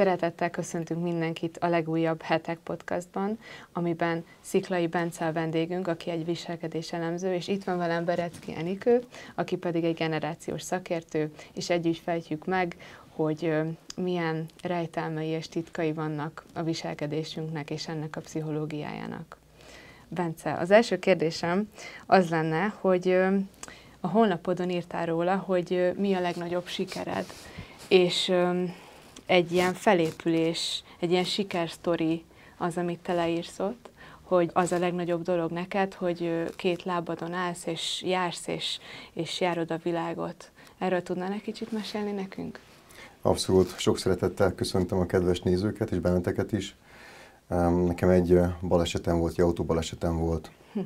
Szeretettel köszöntünk mindenkit a legújabb Hetek podcastban, amiben Sziklai Bence a vendégünk, aki egy viselkedés elemző, és itt van velem Berecki Enikő, aki pedig egy generációs szakértő, és együtt fejtjük meg, hogy milyen rejtelmei és titkai vannak a viselkedésünknek és ennek a pszichológiájának. Bence, az első kérdésem az lenne, hogy a honlapodon írtál róla, hogy mi a legnagyobb sikered, és egy ilyen felépülés, egy ilyen sikersztori az, amit te leírsz ott, hogy az a legnagyobb dolog neked, hogy két lábadon állsz, és jársz, és, és járod a világot. Erről tudnál egy kicsit mesélni nekünk? Abszolút. Sok szeretettel köszöntöm a kedves nézőket, és benneteket is. Nekem egy balesetem volt, egy autóbalesetem volt hm.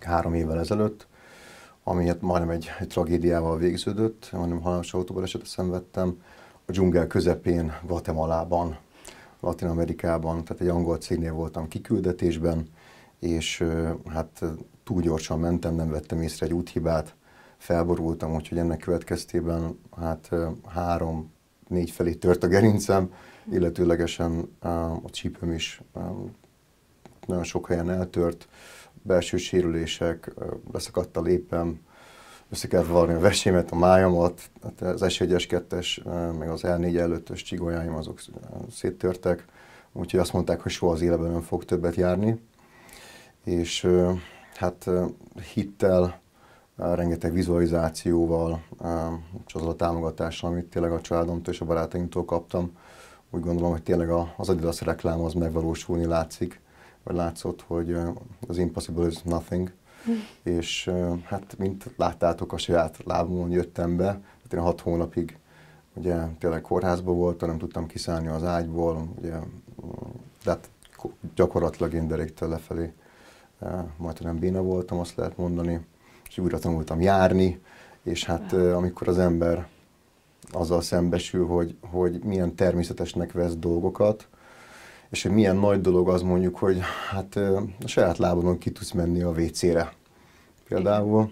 három évvel ezelőtt, ami hát majdnem egy, egy tragédiával végződött, majdnem halálos autóbalesetet szenvedtem a dzsungel közepén, Guatemalában, Latin Amerikában, tehát egy angol cégnél voltam kiküldetésben, és hát túl gyorsan mentem, nem vettem észre egy úthibát, felborultam, úgyhogy ennek következtében hát három, négy felé tört a gerincem, illetőlegesen a csípőm is nagyon sok helyen eltört, belső sérülések, leszakadt a lépem, össze kellett varni a vesémet, a májamat, hát az S1-es, 2-es, meg az L4 előttös csigolyáim azok széttörtek, úgyhogy azt mondták, hogy soha az életben nem fog többet járni. És hát hittel, rengeteg vizualizációval, és azzal a támogatással, amit tényleg a családomtól és a barátaimtól kaptam, úgy gondolom, hogy tényleg az Adidas reklám az megvalósulni látszik, vagy látszott, hogy az impossible is nothing, és hát, mint láttátok, a saját lábamon jöttem be, hát én hat hónapig ugye tényleg kórházban voltam, nem tudtam kiszállni az ágyból, ugye, de hát gyakorlatilag én deréktől lefelé majd nem béna voltam, azt lehet mondani, és újra tanultam járni, és hát amikor az ember azzal szembesül, hogy, hogy milyen természetesnek vesz dolgokat, és hogy milyen nagy dolog az mondjuk, hogy hát a saját lábadon ki tudsz menni a WC-re például,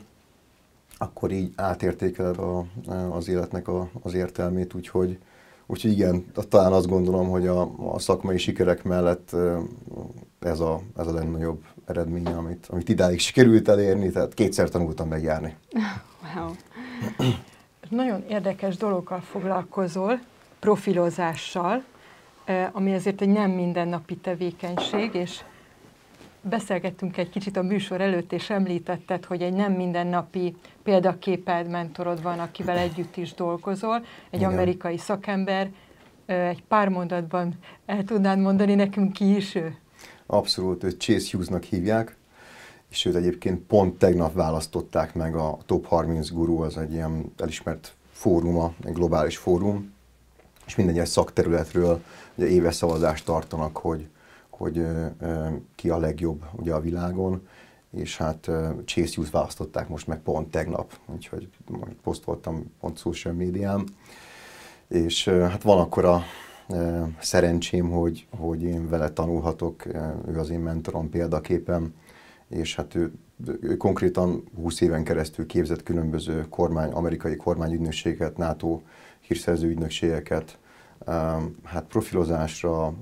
akkor így átértékeled a, az életnek a, az értelmét, úgyhogy, úgyhogy igen, talán azt gondolom, hogy a, a szakmai sikerek mellett ez a, ez a legnagyobb eredménye, amit, amit idáig sikerült elérni, tehát kétszer tanultam megjárni. Wow. Nagyon érdekes dologgal foglalkozol, profilozással, ami azért egy nem mindennapi tevékenység, és beszélgettünk egy kicsit a műsor előtt, és említetted, hogy egy nem mindennapi példaképed mentorod van, akivel együtt is dolgozol, egy Igen. amerikai szakember. Egy pár mondatban el tudnád mondani nekünk ki is ő? Abszolút, őt Chase Hughes-nak hívják, és őt egyébként pont tegnap választották meg a Top 30 Guru, az egy ilyen elismert fóruma, egy globális fórum, és minden egyes szakterületről ugye éves szavazást tartanak, hogy, hogy ki a legjobb ugye a világon, és hát Chase Hughes választották most meg pont tegnap, úgyhogy posztoltam pont social médiám, és hát van akkor a szerencsém, hogy, hogy én vele tanulhatok, ő az én mentorom példaképem, és hát ő, ő konkrétan 20 éven keresztül képzett különböző kormány, amerikai kormányügynökségeket, NATO hírszerző ügynökségeket, hát profilozásra,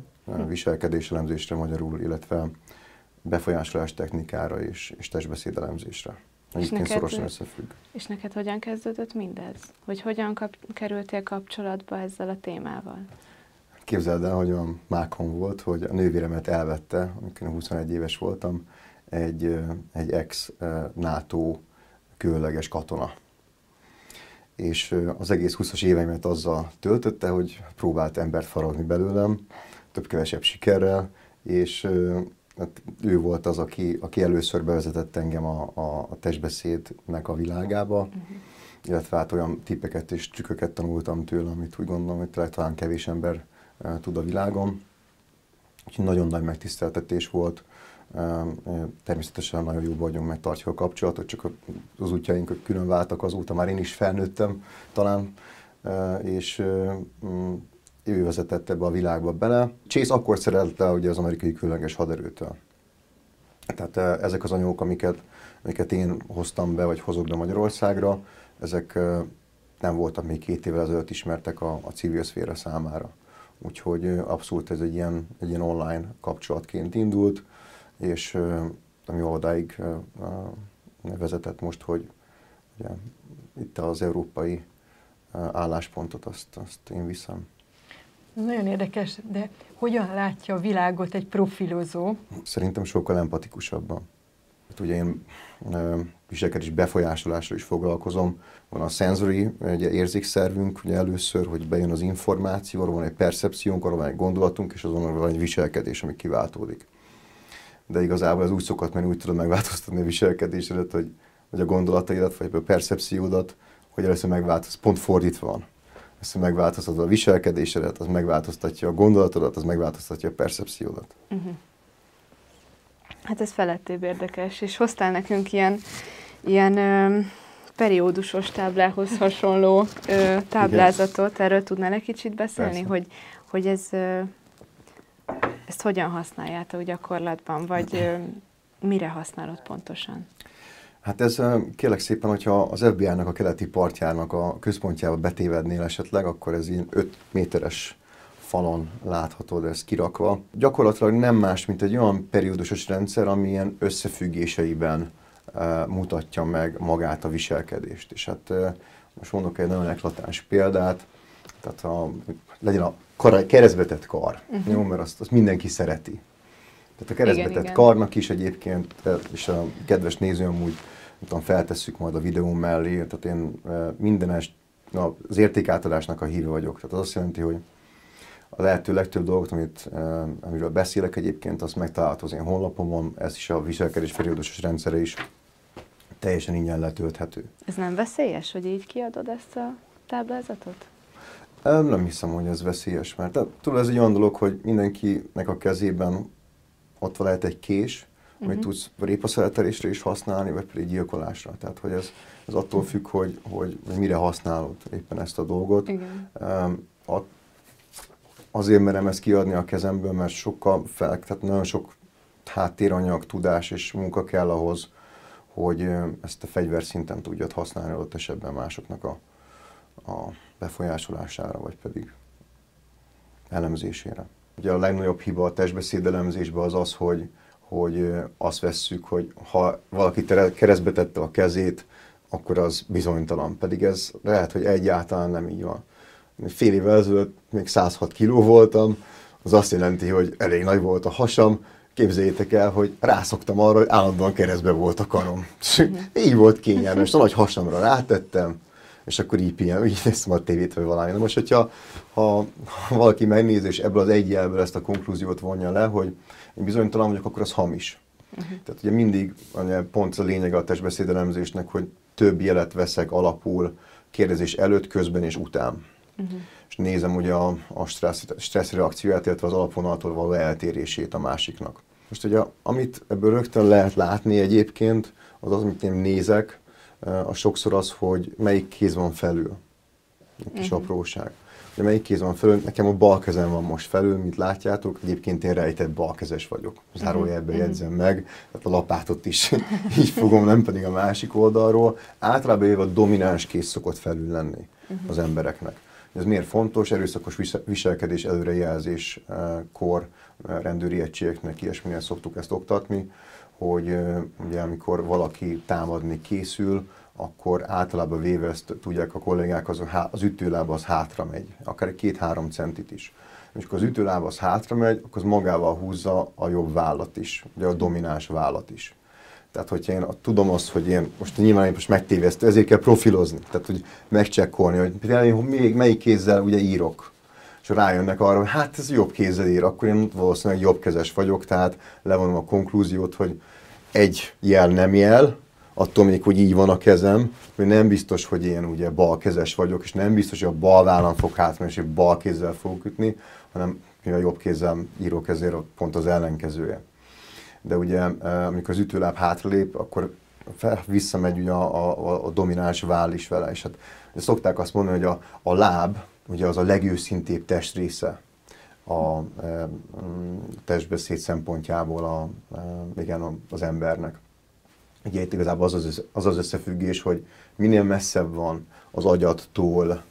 viselkedéselemzésre magyarul, illetve befolyásolás technikára és, és testbeszédelemzésre. Egyébként szorosan összefügg. És neked hogyan kezdődött mindez? Hogy hogyan kap, kerültél kapcsolatba ezzel a témával? Képzeld el, hogy olyan mákon volt, hogy a nővéremet elvette, amikor 21 éves voltam, egy, egy ex-NATO különleges katona. És az egész 20-as éveimet azzal töltötte, hogy próbált embert faragni belőlem, több-kevesebb sikerrel, és hát ő volt az, aki, aki először bevezetett engem a, a, a testbeszédnek a világába, uh-huh. illetve hát olyan tippeket és trükköket tanultam tőle, amit úgy gondolom, hogy talán kevés ember tud a világon. Úgyhogy nagyon nagy megtiszteltetés volt. Természetesen nagyon jó vagyunk, mert tartjuk a kapcsolatot, csak az útjaink külön váltak azóta, már én is felnőttem talán, és ő vezetett ebbe a világba bele. Chase akkor szerelte ugye az amerikai különleges haderőtől. Tehát eh, ezek az anyagok, amiket, amiket én hoztam be, vagy hozok be Magyarországra, ezek nem voltak még két évvel ezelőtt ismertek a, a civil szféra számára. úgyhogy abszolút ez egy ilyen, egy ilyen online kapcsolatként indult, és ami odáig vezetett most, hogy ugye, itt az európai álláspontot azt, azt én viszem. Nagyon érdekes, de hogyan látja a világot egy profilozó? Szerintem sokkal empatikusabban. Hát ugye én viselkedés befolyásolással is foglalkozom. Van a sensory, egy érzékszervünk, ugye először, hogy bejön az információ, arról van egy percepciónk, arról van egy gondolatunk, és azon van egy viselkedés, ami kiváltódik. De igazából ez úgy szokott menni, úgy tudod megváltoztatni a viselkedésedet, hogy, vagy a gondolataidat, vagy a percepciódat, hogy először megváltoz, pont fordítva van. Ezt megváltoztatod a viselkedésedet, az megváltoztatja a gondolatodat, az megváltoztatja a percepciódat. Uh-huh. Hát ez felettébb érdekes, és hoztál nekünk ilyen, ilyen ö, periódusos táblához hasonló ö, táblázatot. Erről tudnál egy kicsit beszélni, Persze. hogy, hogy ez, ö, ezt hogyan használjátok gyakorlatban, vagy mire használod pontosan? Hát ez kérlek szépen, hogyha az FBI-nak a keleti partjának a központjába betévednél esetleg, akkor ez ilyen 5 méteres falon láthatod ez kirakva. Gyakorlatilag nem más, mint egy olyan periódusos rendszer, ami ilyen összefüggéseiben uh, mutatja meg magát a viselkedést. És hát uh, most mondok egy nagyon eklatáns példát, tehát a, legyen a kar, keresztbetett kar, uh-huh. jó, mert azt, azt mindenki szereti. Tehát a keresztbetett igen, karnak is egyébként, és a kedves néző amúgy tudom, feltesszük majd a videó mellé, tehát én minden est, az értékátadásnak a híve vagyok. Tehát az azt jelenti, hogy a lehető legtöbb dolgot, amit, amiről beszélek egyébként, azt megtalálható az én honlapomon, ez is a viselkedés periódusos rendszere is teljesen ingyen letölthető. Ez nem veszélyes, hogy így kiadod ezt a táblázatot? Nem hiszem, hogy ez veszélyes, mert tudod, ez egy olyan dolog, hogy mindenkinek a kezében ott lehet egy kés, uh-huh. amit tudsz répaszeletelésre is használni, vagy pedig gyilkolásra. Tehát, hogy ez, ez attól függ, hogy, hogy, hogy mire használod éppen ezt a dolgot. Igen. Um, a, azért merem ezt kiadni a kezemből, mert sokkal fel, tehát nagyon sok háttéranyag, tudás és munka kell ahhoz, hogy ezt a fegyverszinten tudjad használni adott esetben másoknak a, a befolyásolására, vagy pedig elemzésére. Ugye a legnagyobb hiba a testbeszéd elemzésben az az, hogy, hogy azt vesszük, hogy ha valaki keresztbe tette a kezét, akkor az bizonytalan. Pedig ez lehet, hogy egyáltalán nem így van. Fél évvel ezelőtt még 106 kiló voltam, az azt jelenti, hogy elég nagy volt a hasam, képzeljétek el, hogy rászoktam arra, hogy állandóan keresztbe volt a karom. így volt kényelmes, a nagy hasamra rátettem, és akkor így pihen, így néztem a tévét, vagy valami. Na most, hogyha ha, ha valaki megnézi, és ebből az egy jelből ezt a konklúziót vonja le, hogy én bizonytalan vagyok, akkor az hamis. Uh-huh. Tehát ugye mindig ugye, pont a lényege a testbeszédelemzésnek, hogy több jelet veszek alapul kérdezés előtt, közben és után. Uh-huh. És nézem ugye a, a stressz, stressz reakcióját, illetve az alapvonaltól való eltérését a másiknak. Most ugye, amit ebből rögtön lehet látni egyébként, az az, amit én nézek, a sokszor az, hogy melyik kéz van felül. Egy kis uh-huh. apróság. Ugye melyik kéz van felül? Nekem a bal kezem van most felül, mint látjátok. Egyébként én rejtett balkezes vagyok. Zárójelbe uh-huh. jegyzem meg. Tehát a lapátot is így fogom, nem pedig a másik oldalról. Általában éve a domináns kéz szokott felül lenni uh-huh. az embereknek. Ez miért fontos? Erőszakos viselkedés előrejelzéskor rendőri egységeknek ilyesminél szoktuk ezt oktatni, hogy ugye amikor valaki támadni készül, akkor általában véve ezt tudják a kollégák, az, az ütőlába az hátra megy, akár két-három centit is. És akkor az ütőlába az hátra megy, akkor az magával húzza a jobb vállat is, ugye a domináns vállat is. Tehát, hogyha én tudom azt, hogy én most nyilván én most megtévesztő, ezért kell profilozni, tehát hogy megcsekkolni, hogy például én még melyik kézzel ugye írok, és rájönnek arra, hogy hát ez jobb kézzel ír, akkor én valószínűleg jobbkezes vagyok, tehát levonom a konklúziót, hogy egy jel nem jel, attól még, hogy így van a kezem, hogy nem biztos, hogy én ugye balkezes vagyok, és nem biztos, hogy a bal vállam fog hátmenni, és bal kézzel fogok ütni, hanem mivel jobb kézzel írok, ezért pont az ellenkezője. De ugye, eh, amikor az ütőláb hátralép, akkor fel, visszamegy ugye a, a, a domináns váll is vele, és hát szokták azt mondani, hogy a, a láb, ugye az a legőszintébb testrésze a e, testbeszéd szempontjából a, e, igen, az embernek. Ugye itt igazából az az, az az összefüggés, hogy minél messzebb van az agyattól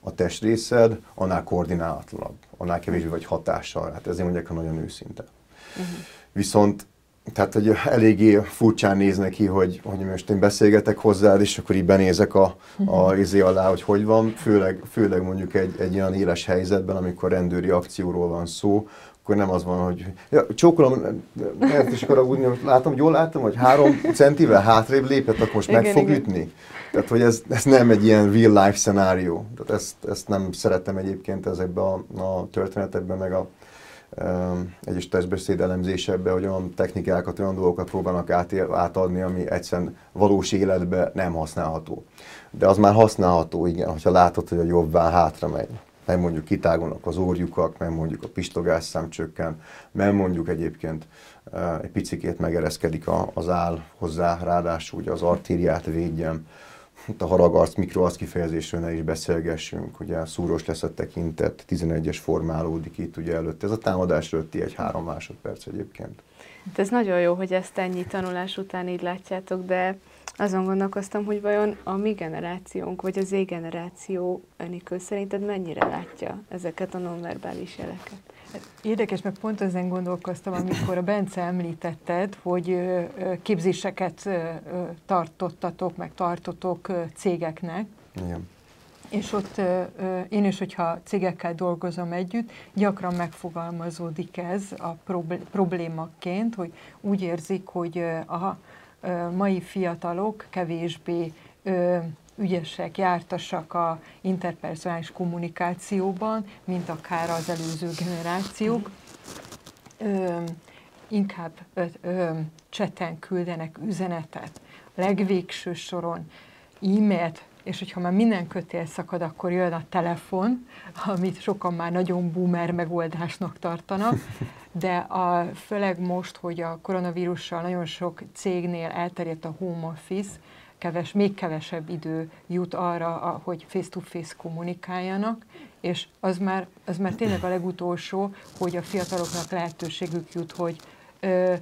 a testrészed, annál koordinálatlanabb annál kevésbé vagy hatással. Hát ezért mondják, hogy nagyon őszinte. Uh-huh. Viszont tehát hogy eléggé furcsán néz neki, hogy, hogy most én beszélgetek hozzád, és akkor így benézek a, a izé alá, hogy hogy van, főleg, főleg mondjuk egy, egy olyan éles helyzetben, amikor rendőri akcióról van szó, akkor nem az van, hogy ja, csókolom, mert is akkor úgy látom, hogy jól látom, hogy három centivel hátrébb lépett, akkor most igen, meg fog igen. ütni. Tehát, hogy ez, ez nem egy ilyen real life szenárió. Tehát ezt, ezt nem szeretem egyébként ezekben a, a történetekben, meg a egyes testbeszéd elemzésebben, hogy olyan technikákat, olyan dolgokat próbálnak átadni, ami egyszerűen valós életben nem használható. De az már használható, igen, hogyha látod, hogy a jobb vál hátra megy. Mert mondjuk kitágulnak az órjukak, mert mondjuk a pistogásszám csökken, mert mondjuk egyébként egy picikét megereszkedik az áll hozzá, ráadásul ugye az artériát védjem, itt a haragarc, mikroarc kifejezésről ne is beszélgessünk, ugye szúros lesz a tekintet, 11-es formálódik itt ugye előtt. Ez a támadás előtti egy három másodperc egyébként. Hát ez nagyon jó, hogy ezt ennyi tanulás után így látjátok, de azon gondolkoztam, hogy vajon a mi generációnk, vagy az Z-generáció önikő szerinted mennyire látja ezeket a nonverbális jeleket? Érdekes, meg pont ezen gondolkoztam, amikor a Bence említetted, hogy képzéseket tartottatok, meg tartotok cégeknek. Igen. És ott én is, hogyha cégekkel dolgozom együtt, gyakran megfogalmazódik ez a problémaként, hogy úgy érzik, hogy a mai fiatalok kevésbé ügyesek, jártasak a interpersonális kommunikációban, mint akár az előző generációk. Ö, inkább ö, ö, cseten küldenek üzenetet, legvégső soron e-mailt, és hogyha már minden kötél szakad, akkor jön a telefon, amit sokan már nagyon boomer megoldásnak tartanak, de a, főleg most, hogy a koronavírussal nagyon sok cégnél elterjedt a home office, keves, még kevesebb idő jut arra, hogy face-to-face kommunikáljanak, és az már, az már tényleg a legutolsó, hogy a fiataloknak lehetőségük jut, hogy ö,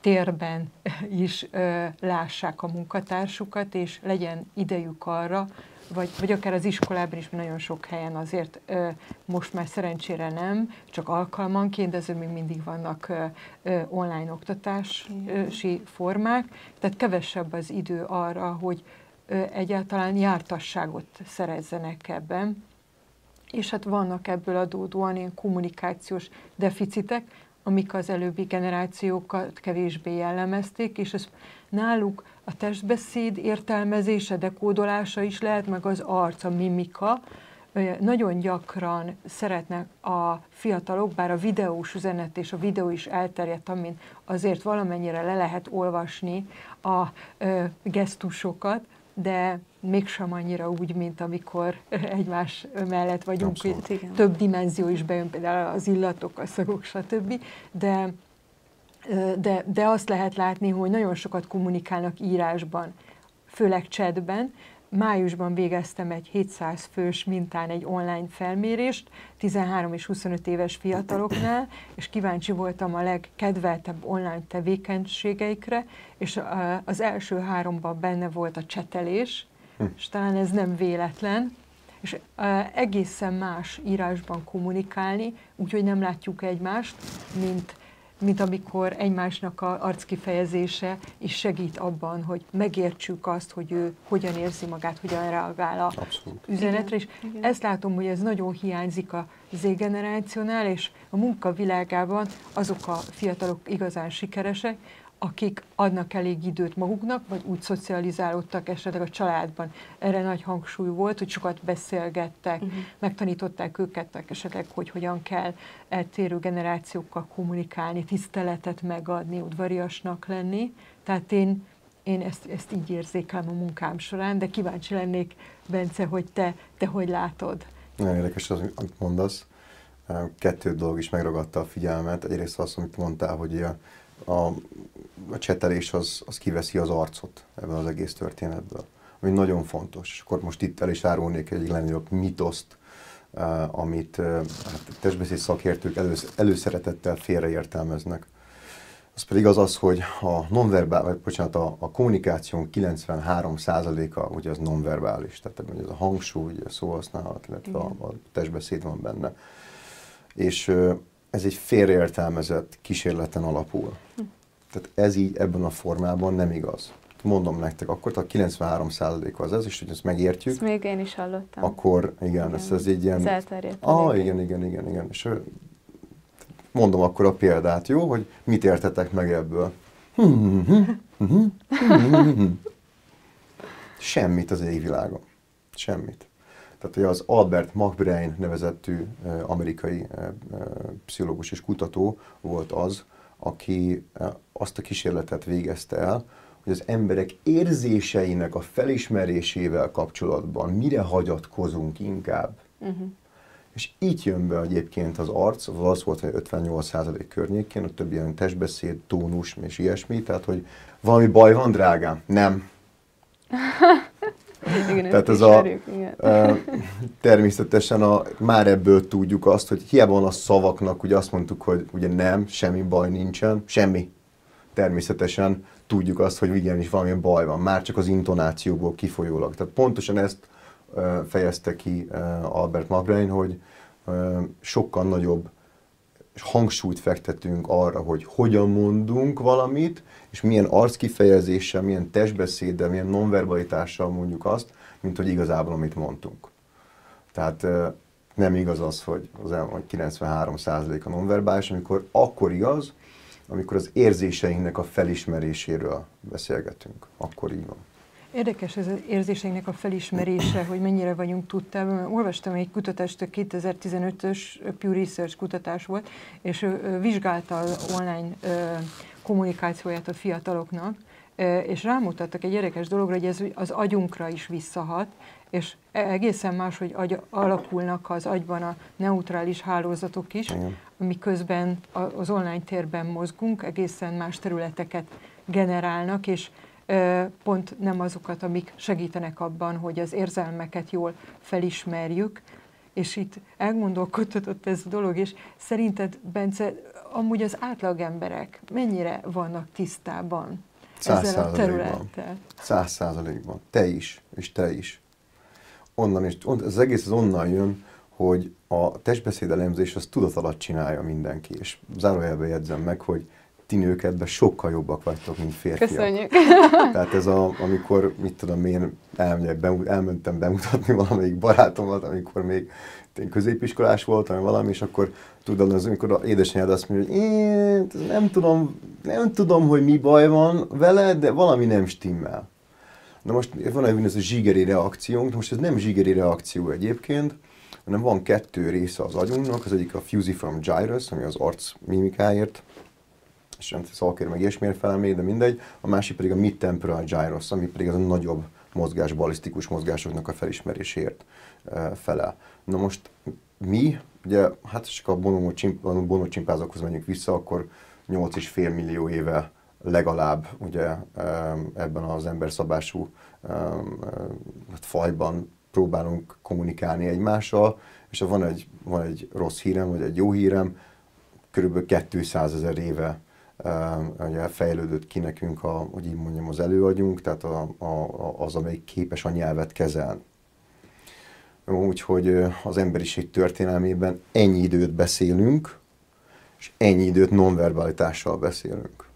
térben is ö, lássák a munkatársukat, és legyen idejük arra, vagy, vagy akár az iskolában is nagyon sok helyen azért ö, most már szerencsére nem, csak alkalmanként, de azért még mindig vannak ö, ö, online oktatási formák, tehát kevesebb az idő arra, hogy ö, egyáltalán jártasságot szerezzenek ebben. És hát vannak ebből adódóan ilyen kommunikációs deficitek, amik az előbbi generációkat kevésbé jellemezték, és ez náluk a testbeszéd értelmezése, dekódolása is lehet, meg az arc, a mimika. Nagyon gyakran szeretnek a fiatalok, bár a videós üzenet és a videó is elterjedt, amin azért valamennyire le lehet olvasni a gesztusokat, de mégsem annyira úgy, mint amikor egymás mellett vagyunk, Abszolút, több dimenzió is bejön, például az illatok, a szagok, stb. De de, de azt lehet látni, hogy nagyon sokat kommunikálnak írásban, főleg chatben. Májusban végeztem egy 700 fős mintán egy online felmérést 13 és 25 éves fiataloknál, és kíváncsi voltam a legkedveltebb online tevékenységeikre, és az első háromban benne volt a csetelés, hm. és talán ez nem véletlen, és egészen más írásban kommunikálni, úgyhogy nem látjuk egymást, mint mint amikor egymásnak a arckifejezése is segít abban, hogy megértsük azt, hogy ő hogyan érzi magát, hogyan reagál a Abszolút. üzenetre, és Igen. ezt látom, hogy ez nagyon hiányzik a Z-generációnál, és a munkavilágában azok a fiatalok igazán sikeresek, akik adnak elég időt maguknak, vagy úgy szocializálódtak esetleg a családban. Erre nagy hangsúly volt, hogy sokat beszélgettek, uh-huh. megtanították őket esetleg, hogy hogyan kell eltérő generációkkal kommunikálni, tiszteletet megadni, udvariasnak lenni. Tehát én, én ezt, ezt így érzékelem a munkám során, de kíváncsi lennék, Bence, hogy te, te hogy látod. Nagyon érdekes az, amit mondasz. Kettő dolog is megragadta a figyelmet. Egyrészt azt, amit mondtál, hogy a, a a csetelés az, az kiveszi az arcot ebben az egész történetből, ami nagyon fontos. És akkor most itt el is árulnék egy legnagyobb mitoszt, uh, amit uh, hát, testbeszéd szakértők elősz, előszeretettel félreértelmeznek. Az pedig az az, hogy a nonverbál, vagy bocsánat, a, a kommunikáción 93%-a ugye az nonverbális, tehát ez a hangsúly, a szóhasználat, illetve a, a testbeszéd van benne. És ez egy félreértelmezett kísérleten alapul. Hm. Tehát ez így ebben a formában nem igaz. Mondom nektek, akkor a 93 az ez, és hogy ezt megértjük. Ezt még én is hallottam. Akkor igen, igen. Ez, ez egy ilyen... Ez Ah, igen, igen, igen, igen. És mondom akkor a példát, jó? Hogy mit értetek meg ebből. Semmit az égvilágon. Semmit. Tehát, hogy az Albert McBrain nevezettű amerikai pszichológus és kutató volt az, aki azt a kísérletet végezte el, hogy az emberek érzéseinek a felismerésével kapcsolatban mire hagyatkozunk inkább. Uh-huh. És így jön be egyébként az arc, az arc volt 58% környékén, a több ilyen testbeszéd, tónus és ilyesmi, tehát hogy valami baj van, drágám? Nem. igen, Tehát ez a, igen. természetesen a, már ebből tudjuk azt, hogy hiába van a szavaknak, ugye azt mondtuk, hogy ugye nem, semmi baj nincsen, semmi. Természetesen tudjuk azt, hogy igenis valami baj van, már csak az intonációból kifolyólag. Tehát pontosan ezt fejezte ki Albert McBrain, hogy sokkal nagyobb hangsúlyt fektetünk arra, hogy hogyan mondunk valamit, és milyen arckifejezéssel, milyen testbeszéddel, milyen nonverbalitással mondjuk azt, mint hogy igazából amit mondtunk. Tehát nem igaz az, hogy az 93% a nonverbális, amikor akkor igaz, amikor az érzéseinknek a felismeréséről beszélgetünk. Akkor így van. Érdekes ez az érzéseinknek a felismerése, hogy mennyire vagyunk tudtában. Olvastam egy kutatást, 2015-ös Pew Research kutatás volt, és vizsgálta az online kommunikációját a fiataloknak, és rámutattak egy érdekes dologra, hogy ez az agyunkra is visszahat, és e, egészen más, hogy agy, alakulnak az agyban a neutrális hálózatok is, Igen. miközben az online térben mozgunk, egészen más területeket generálnak, és pont nem azokat, amik segítenek abban, hogy az érzelmeket jól felismerjük, és itt elgondolkodhatott ez a dolog, és szerinted, Bence, amúgy az átlagemberek mennyire vannak tisztában ezzel a területtel? Száz százalékban. Te is, és te is. Onnan is, on, az egész az onnan jön, hogy a testbeszéd elemzés az tudat alatt csinálja mindenki, és zárójelben jegyzem meg, hogy ti nők ebben sokkal jobbak vagytok, mint férfiak. Köszönjük. Tehát ez a, amikor, mit tudom én, elmegyek, elmentem bemutatni valamelyik barátomat, amikor még én középiskolás voltam, valami, és akkor tudod, az, amikor az édesanyád azt mondja, hogy én nem tudom, nem tudom, hogy mi baj van vele, de valami nem stimmel. Na most van egy a zsigeri reakciónk, most ez nem zsigeri reakció egyébként, hanem van kettő része az agyunknak, az egyik a fusiform gyrus, ami az arc mimikáért és nem szalkér meg ilyesmiért felelmény, de mindegy, a másik pedig a mid-temporal gyros, ami pedig az a nagyobb mozgás, balisztikus mozgásoknak a felismerésért felel. Na most mi, ugye, hát csak a bonocsimpázokhoz menjünk vissza, akkor 8,5 millió éve legalább ugye ebben az emberszabású hát fajban próbálunk kommunikálni egymással, és van egy, van egy rossz hírem, vagy egy jó hírem, körülbelül 200 ezer éve ugye fejlődött ki nekünk, a, hogy így mondjam, az előagyunk, tehát a, a, az, amelyik képes a nyelvet kezelni. Úgyhogy az emberiség történelmében ennyi időt beszélünk, és ennyi időt nonverbalitással beszélünk.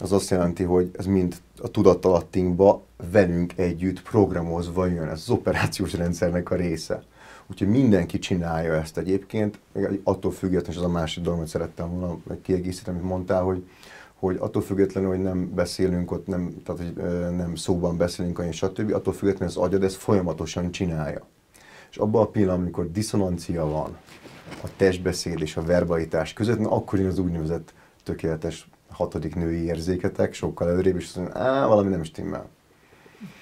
Az azt jelenti, hogy ez mind a tudattalattinkba velünk együtt programozva jön, ez az operációs rendszernek a része. Úgyhogy mindenki csinálja ezt egyébként, attól függetlenül, és az a másik dolog, hogy szerettem volna kiegészíteni, amit mondtál, hogy, hogy attól függetlenül, hogy nem beszélünk ott, nem, tehát, hogy nem szóban beszélünk, és stb., attól függetlenül az agyad ezt folyamatosan csinálja. És abban a pillanatban, amikor diszonancia van a testbeszéd és a verbalitás között, na, akkor jön az úgynevezett tökéletes hatodik női érzéketek, sokkal előrébb, és azt mondja, á, valami nem stimmel.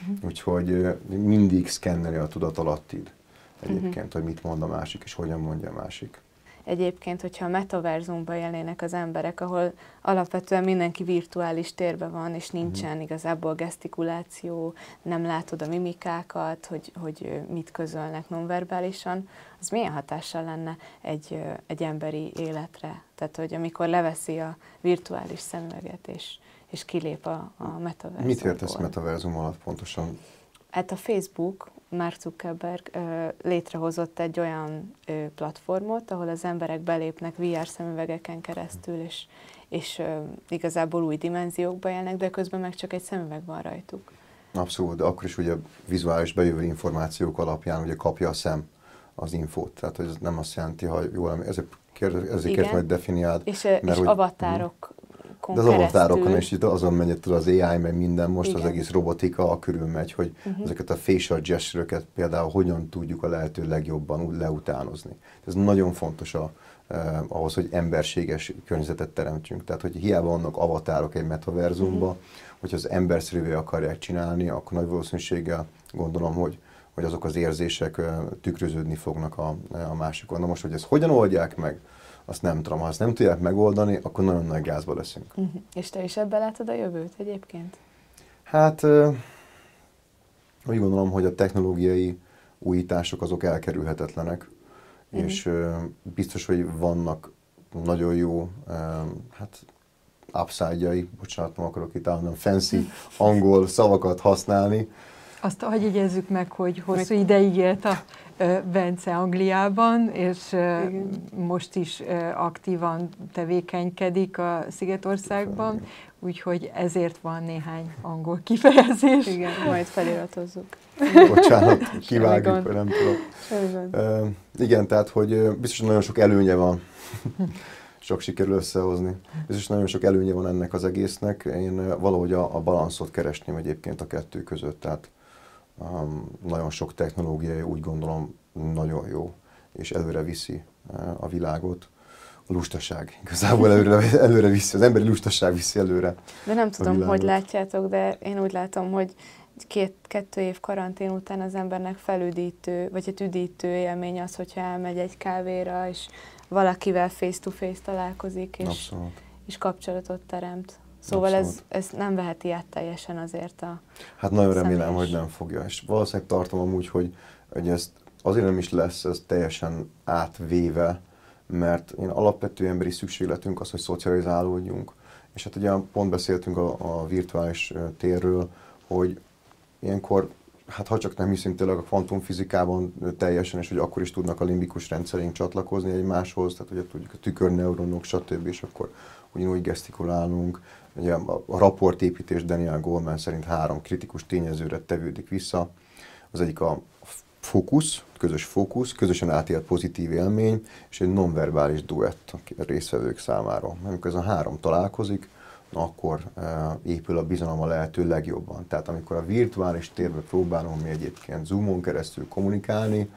Uh-huh. Úgyhogy mindig szkenneli a tudatalattid egyébként, uh-huh. hogy mit mond a másik, és hogyan mondja a másik. Egyébként, hogyha a metaverzumban élnének az emberek, ahol alapvetően mindenki virtuális térben van, és nincsen uh-huh. igazából gesztikuláció, nem látod a mimikákat, hogy, hogy mit közölnek nonverbálisan, az milyen hatással lenne egy, egy emberi életre? Tehát, hogy amikor leveszi a virtuális szemüveget, és, és kilép a, a metaverzumból. Mit értesz metaverzum alatt pontosan? Hát a Facebook, Mark Zuckerberg létrehozott egy olyan platformot, ahol az emberek belépnek VR szemüvegeken keresztül, és, és igazából új dimenziókba élnek, de közben meg csak egy szemüveg van rajtuk. Abszolút, de akkor is ugye vizuális bejövő információk alapján ugye kapja a szem az infót. Tehát ez nem azt jelenti, ha jól ezért, kér, ezért kértem, hogy definiáld. És, mert és hogy, avatárok de az avatárokon is itt azon megy az AI, meg minden, most Igen. az egész robotika körül megy, hogy uh-huh. ezeket a facial gesture például hogyan tudjuk a lehető legjobban leutánozni. Ez nagyon fontos a, eh, ahhoz, hogy emberséges környezetet teremtsünk. Tehát, hogy hiába vannak avatárok egy metaverzumban, uh-huh. hogyha az emberszerűvé akarják csinálni, akkor nagy valószínűséggel gondolom, hogy hogy azok az érzések eh, tükröződni fognak a, a másikon. Na most, hogy ezt hogyan oldják meg, azt nem tudom. Ha ezt nem tudják megoldani, akkor nagyon nagy gázba leszünk. Uh-huh. És te is ebbe látod a jövőt egyébként? Hát úgy gondolom, hogy a technológiai újítások azok elkerülhetetlenek, uh-huh. és biztos, hogy vannak nagyon jó hát upside-jai, bocsánat, nem akarok itt állandóan fancy angol szavakat használni. Azt, hogy jegyezzük meg, hogy hosszú ideig élt a Bence Angliában, és Igen. most is aktívan tevékenykedik a Szigetországban, úgyhogy ezért van néhány angol kifejezés. Igen, majd feliratozzuk. Bocsánat, kivágjuk, vagy nem tudom. Uh, igen, tehát, hogy biztos nagyon sok előnye van. sok sikerül összehozni. Biztos nagyon sok előnye van ennek az egésznek. Én valahogy a, a balanszot keresném egyébként a kettő között. Tehát nagyon sok technológia úgy gondolom nagyon jó, és előre viszi uh, a világot. A lustaság igazából előre, előre viszi, az emberi lustaság viszi előre. De nem tudom, hogy látjátok, de én úgy látom, hogy két, kettő év karantén után az embernek felüdítő, vagy egy üdítő élmény az, hogyha elmegy egy kávéra, és valakivel face-to-face találkozik, és, és kapcsolatot teremt. Szóval ez, ez nem veheti át teljesen azért a Hát nagyon személyes. remélem, hogy nem fogja. És valószínűleg tartom amúgy, hogy, hogy ezt azért nem is lesz ez teljesen átvéve, mert én alapvető emberi szükségletünk az, hogy szocializálódjunk. És hát ugye pont beszéltünk a, a virtuális térről, hogy ilyenkor, hát ha csak nem hiszünk tényleg a kvantumfizikában teljesen, és hogy akkor is tudnak a limbikus rendszerünk csatlakozni egymáshoz, tehát ugye tudjuk a tükörneuronok, stb. és akkor ugyanúgy gesztikulálunk. Ugye a raportépítés Daniel Goleman szerint három kritikus tényezőre tevődik vissza. Az egyik a fókusz, közös fókusz, közösen átélt pozitív élmény, és egy nonverbális duett a részvevők számára. Amikor ez a három találkozik, akkor e, épül a bizalom a lehető legjobban. Tehát amikor a virtuális térbe próbálom mi egyébként Zoomon keresztül kommunikálni,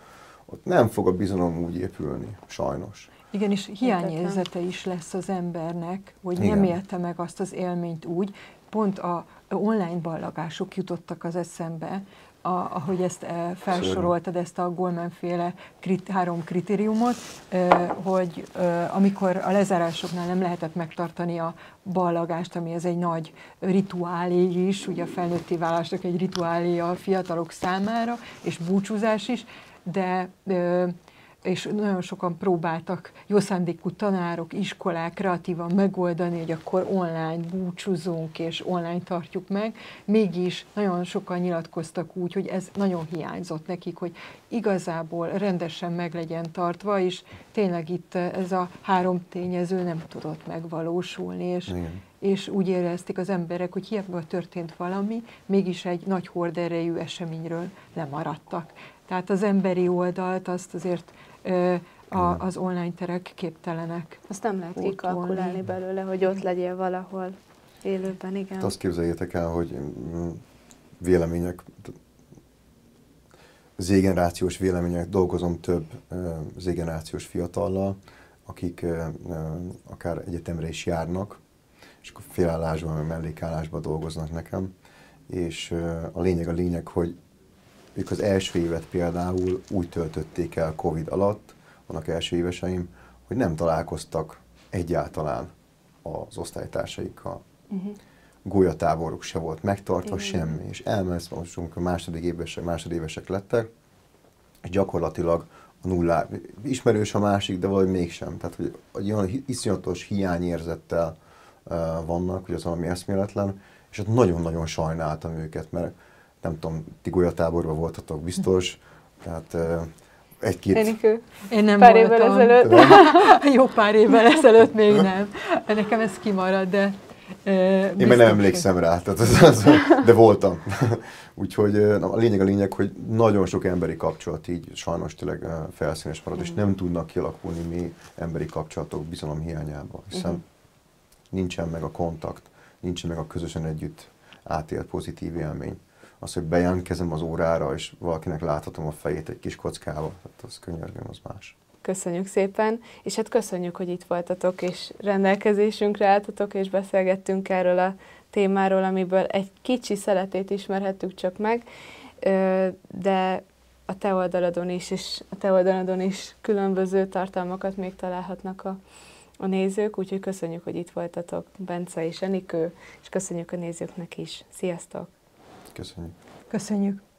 ott nem fog a bizalom úgy épülni, sajnos. Igen, és hiányérzete is lesz az embernek, hogy Igen. nem élte meg azt az élményt úgy, pont a online ballagások jutottak az eszembe, a, ahogy ezt e, felsoroltad, ezt a Goldman-féle krit, három kritériumot, e, hogy e, amikor a lezárásoknál nem lehetett megtartani a ballagást, ami ez egy nagy rituálé is, ugye a felnőtti válásnak egy rituálé a fiatalok számára, és búcsúzás is, de és nagyon sokan próbáltak jó szándékú tanárok, iskolák kreatívan megoldani, hogy akkor online búcsúzunk és online tartjuk meg. Mégis nagyon sokan nyilatkoztak úgy, hogy ez nagyon hiányzott nekik, hogy igazából rendesen meg legyen tartva, és tényleg itt ez a három tényező nem tudott megvalósulni, és, és úgy érezték az emberek, hogy hiába történt valami, mégis egy nagy horderejű eseményről lemaradtak. Tehát az emberi oldalt azt azért a, az online terek képtelenek. Azt nem lehet kikalkulálni belőle, hogy ott legyél valahol élőben, igen. Hát azt képzeljétek el, hogy mm, vélemények, zégenerációs vélemények, dolgozom több zégenerációs fiatallal, akik akár egyetemre is járnak, és akkor félállásban, mellékállásban dolgoznak nekem, és a lényeg a lényeg, hogy ők az első évet például úgy töltötték el Covid alatt, vannak első éveseim, hogy nem találkoztak egyáltalán az osztálytársaikkal. Uh-huh. Golyatáboruk se volt megtartva, uh-huh. semmi. És elmehetsz, most a második évesek, másodévesek lettek, és gyakorlatilag a nullá, ismerős a másik, de valahogy mégsem. Tehát, hogy olyan iszonyatos hiányérzettel uh, vannak, hogy az valami eszméletlen, és ott nagyon-nagyon sajnáltam őket, mert nem tudom, ti golyatáborban voltatok biztos, tehát egy-két... Enikő? Én nem pár voltam. évvel ezelőtt. Jó pár évvel ezelőtt még nem. Nekem ez kimarad, de én meg nem emlékszem rá, tehát az, az, de voltam. Úgyhogy a lényeg a lényeg, hogy nagyon sok emberi kapcsolat így sajnos tényleg felszínes marad, mm. és nem tudnak kialakulni mi emberi kapcsolatok bizalom hiányában, hiszen mm. nincsen meg a kontakt, nincsen meg a közösen együtt átélt pozitív élmény. Az, hogy bejelentkezem az órára, és valakinek láthatom a fejét egy kis kockával, tehát az könyörgöm, az más. Köszönjük szépen, és hát köszönjük, hogy itt voltatok, és rendelkezésünkre álltatok, és beszélgettünk erről a témáról, amiből egy kicsi szeletét ismerhettük csak meg, de a te oldaladon is, és a te oldaladon is különböző tartalmakat még találhatnak a, a nézők, úgyhogy köszönjük, hogy itt voltatok, Bence és Enikő, és köszönjük a nézőknek is. Sziasztok! Köszönjük! Köszönjük!